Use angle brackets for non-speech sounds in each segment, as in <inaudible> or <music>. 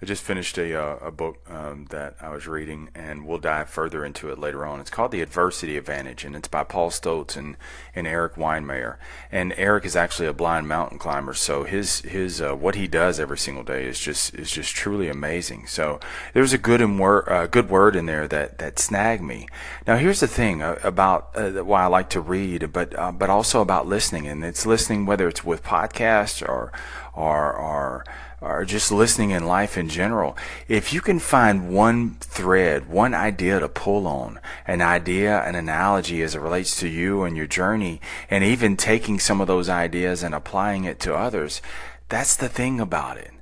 I just finished a, uh, a book um, that I was reading, and we'll dive further into it later on. It's called The Adversity Advantage, and it's by Paul Stoltz and, and Erik Weihenmayer. And Erik is actually a blind mountain climber, so his his uh, what he does every single day is just is just truly amazing. So there's a good and wor- uh, good word in there that that snagged me. Now here's the thing uh, about uh, why I like to read, but uh, but also about listening, and it's listening whether it's with podcasts or or or or just listening in life in general, if you can find one thread, one idea to pull on, an idea, an analogy as it relates to you and your journey, and even taking some of those ideas and applying it to others, that's the thing about it.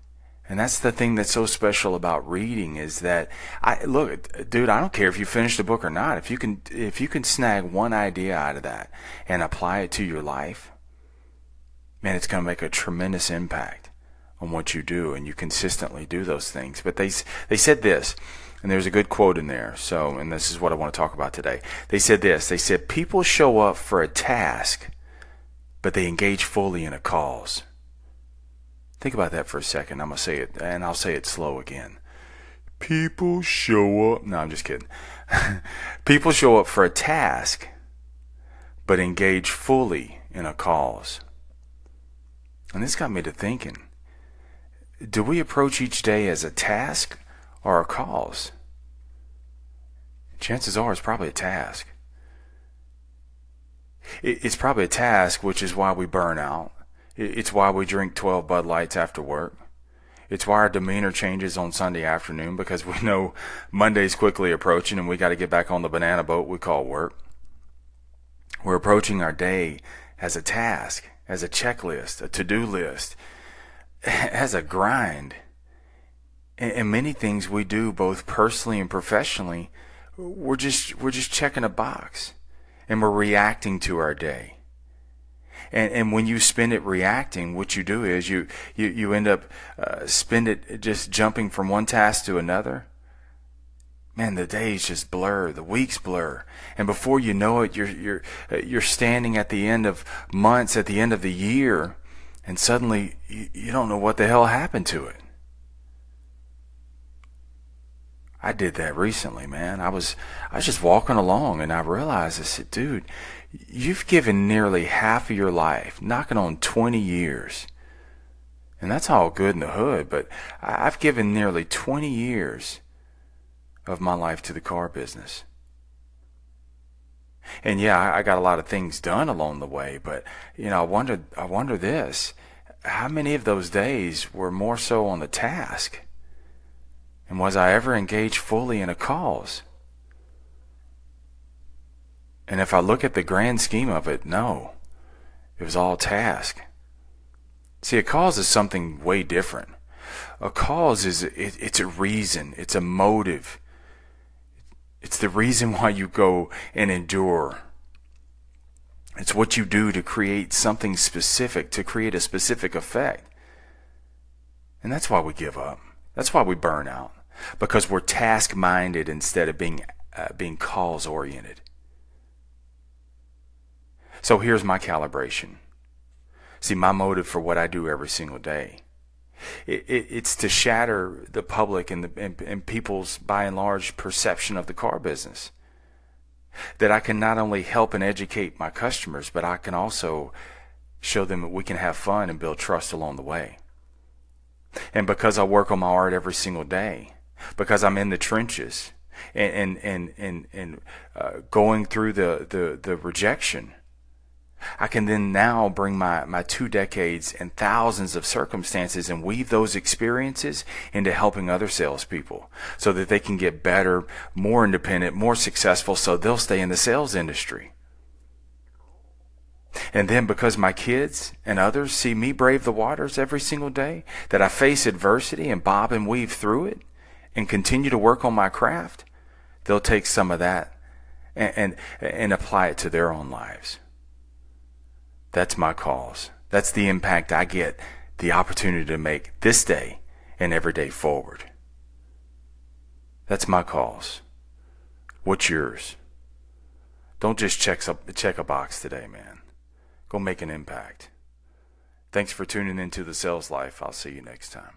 And that's the thing that's so special about reading is that I look, dude, I don't care if you finish the book or not. If you can if you can snag one idea out of that and apply it to your life, man, it's going to make a tremendous impact on what you do, and you consistently do those things. But they they said this, and there's a good quote in there. So, and this is what I want to talk about today. They said this. They said people show up for a task, but they engage fully in a cause. Think about that for a second. I'm gonna say it, and I'll say it slow again. People show up. No, I'm just kidding. <laughs> people show up for a task, but engage fully in a cause. And this got me to thinking do we approach each day as a task or a cause? Chances are it's probably a task. It's probably a task, which is why we burn out. It's why we drink 12 Bud Lights after work. It's why our demeanor changes on Sunday afternoon because we know Monday's quickly approaching and we got to get back on the banana boat we call work. We're approaching our day as a task, as a checklist, a to do list <laughs> as a grind. And many things we do, both personally and professionally, we're just we're just checking a box, and we're reacting to our day. And and when you spend it reacting, what you do is you you you end up uh, spend it just jumping from one task to another. Man, the days just blur, the weeks blur, and before you know it, you're you're you're standing at the end of months, at the end of the year, and suddenly you, you don't know what the hell happened to it. I did that recently, man. I was I was just walking along and I realized I said, dude, you've given nearly half of your life, knocking on 20 years. And that's all good in the hood, but I've given nearly 20 years of my life to the car business. And yeah, I got a lot of things done along the way, but you know, I wonder I wonder this. How many of those days were more so on the task? And was I ever engaged fully in a cause? And if I look at the grand scheme of it, no. It was all task. See, a cause is something way different. A cause is it, it's a reason, it's a motive, it's the reason why you go and endure. It's what you do to create something specific, to create a specific effect. And that's why we give up. That's why we burn out. Because we're task minded instead of being, uh, being cause oriented. So here's my calibration. See, my motive for what I do every single day it, it, it's to shatter the public and, the, and, and people's, by and large, perception of the car business. That I can not only help and educate my customers, but I can also show them that we can have fun and build trust along the way. And because I work on my art every single day, because I'm in the trenches and and and and, and uh, going through the, the the rejection I can then now bring my, my two decades and thousands of circumstances and weave those experiences into helping other salespeople so that they can get better, more independent, more successful, so they'll stay in the sales industry. And then because my kids and others see me brave the waters every single day, that I face adversity and bob and weave through it and continue to work on my craft, they'll take some of that and, and, and apply it to their own lives. That's my cause. That's the impact I get the opportunity to make this day and every day forward. That's my cause. What's yours? Don't just check a, check a box today, man. Go make an impact. Thanks for tuning into the sales life. I'll see you next time.